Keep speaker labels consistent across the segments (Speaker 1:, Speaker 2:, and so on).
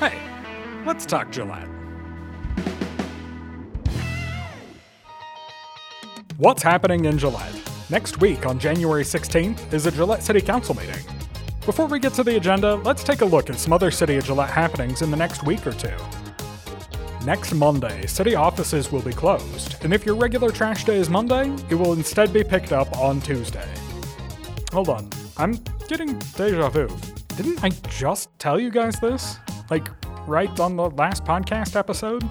Speaker 1: Hey, let's talk Gillette. What's happening in Gillette? Next week, on January 16th, is a Gillette City Council meeting. Before we get to the agenda, let's take a look at some other City of Gillette happenings in the next week or two. Next Monday, city offices will be closed, and if your regular trash day is Monday, it will instead be picked up on Tuesday. Hold on, I'm getting deja vu. Didn't I just tell you guys this? Like, right on the last podcast episode?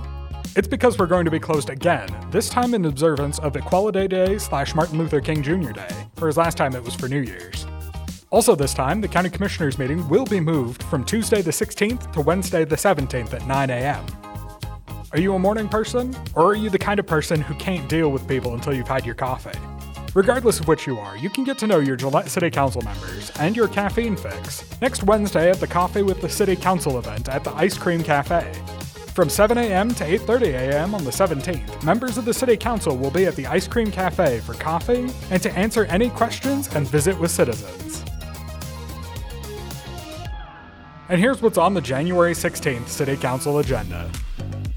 Speaker 1: It's because we're going to be closed again, this time in observance of Equality Day slash Martin Luther King Jr. Day, whereas last time it was for New Year's. Also, this time, the County Commissioners meeting will be moved from Tuesday the 16th to Wednesday the 17th at 9 a.m. Are you a morning person? Or are you the kind of person who can't deal with people until you've had your coffee? Regardless of which you are, you can get to know your Gillette City Council members and your caffeine fix next Wednesday at the Coffee with the City Council event at the Ice Cream Cafe. From 7 a.m. to 8:30 a.m. on the 17th, members of the City Council will be at the Ice Cream Cafe for coffee and to answer any questions and visit with citizens. And here's what's on the January 16th City Council agenda.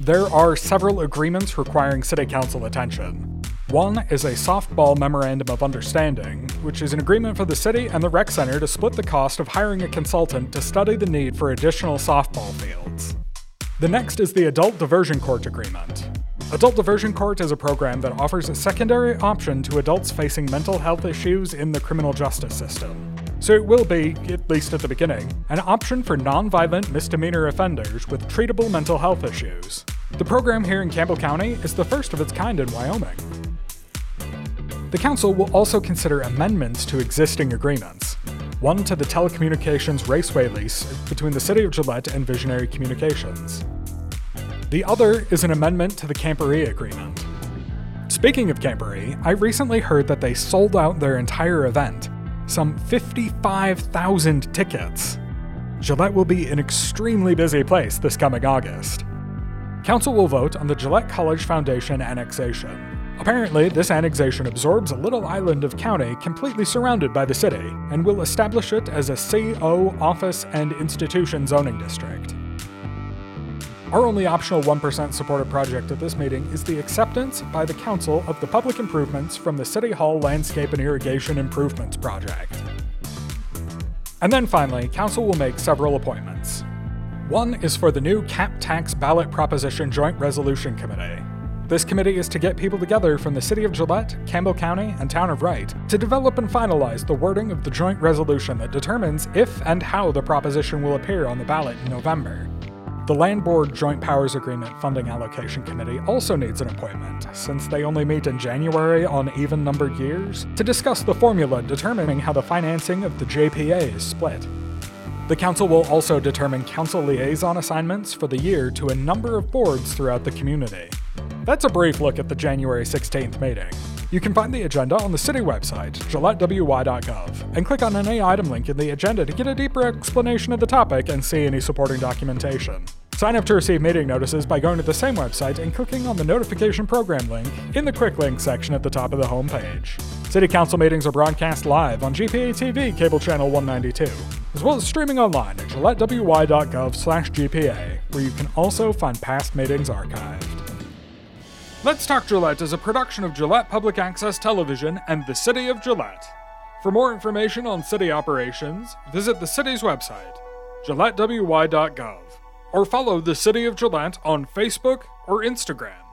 Speaker 1: There are several agreements requiring City Council attention. One is a softball memorandum of understanding, which is an agreement for the city and the rec center to split the cost of hiring a consultant to study the need for additional softball fields. The next is the Adult Diversion Court Agreement. Adult Diversion Court is a program that offers a secondary option to adults facing mental health issues in the criminal justice system. So it will be, at least at the beginning, an option for non-violent misdemeanor offenders with treatable mental health issues. The program here in Campbell County is the first of its kind in Wyoming. The Council will also consider amendments to existing agreements. One to the telecommunications raceway lease between the City of Gillette and Visionary Communications. The other is an amendment to the Camporee Agreement. Speaking of Camporee, I recently heard that they sold out their entire event some 55,000 tickets. Gillette will be an extremely busy place this coming August. Council will vote on the Gillette College Foundation annexation. Apparently, this annexation absorbs a little island of county completely surrounded by the city and will establish it as a CO office and institution zoning district. Our only optional 1% supported project at this meeting is the acceptance by the Council of the public improvements from the City Hall Landscape and Irrigation Improvements Project. And then finally, Council will make several appointments. One is for the new Cap Tax Ballot Proposition Joint Resolution Committee. This committee is to get people together from the City of Gillette, Campbell County, and Town of Wright to develop and finalize the wording of the joint resolution that determines if and how the proposition will appear on the ballot in November. The Land Board Joint Powers Agreement Funding Allocation Committee also needs an appointment, since they only meet in January on even numbered years, to discuss the formula determining how the financing of the JPA is split. The Council will also determine Council liaison assignments for the year to a number of boards throughout the community. That's a brief look at the January 16th meeting. You can find the agenda on the city website, gillettewy.gov, and click on an item link in the agenda to get a deeper explanation of the topic and see any supporting documentation. Sign up to receive meeting notices by going to the same website and clicking on the notification program link in the quick link section at the top of the homepage. City Council meetings are broadcast live on GPA TV cable channel 192, as well as streaming online at gillettewy.gov/gpa, where you can also find past meetings archived. Let's Talk Gillette is a production of Gillette Public Access Television and the City of Gillette. For more information on city operations, visit the city's website, gillettewy.gov, or follow the City of Gillette on Facebook or Instagram.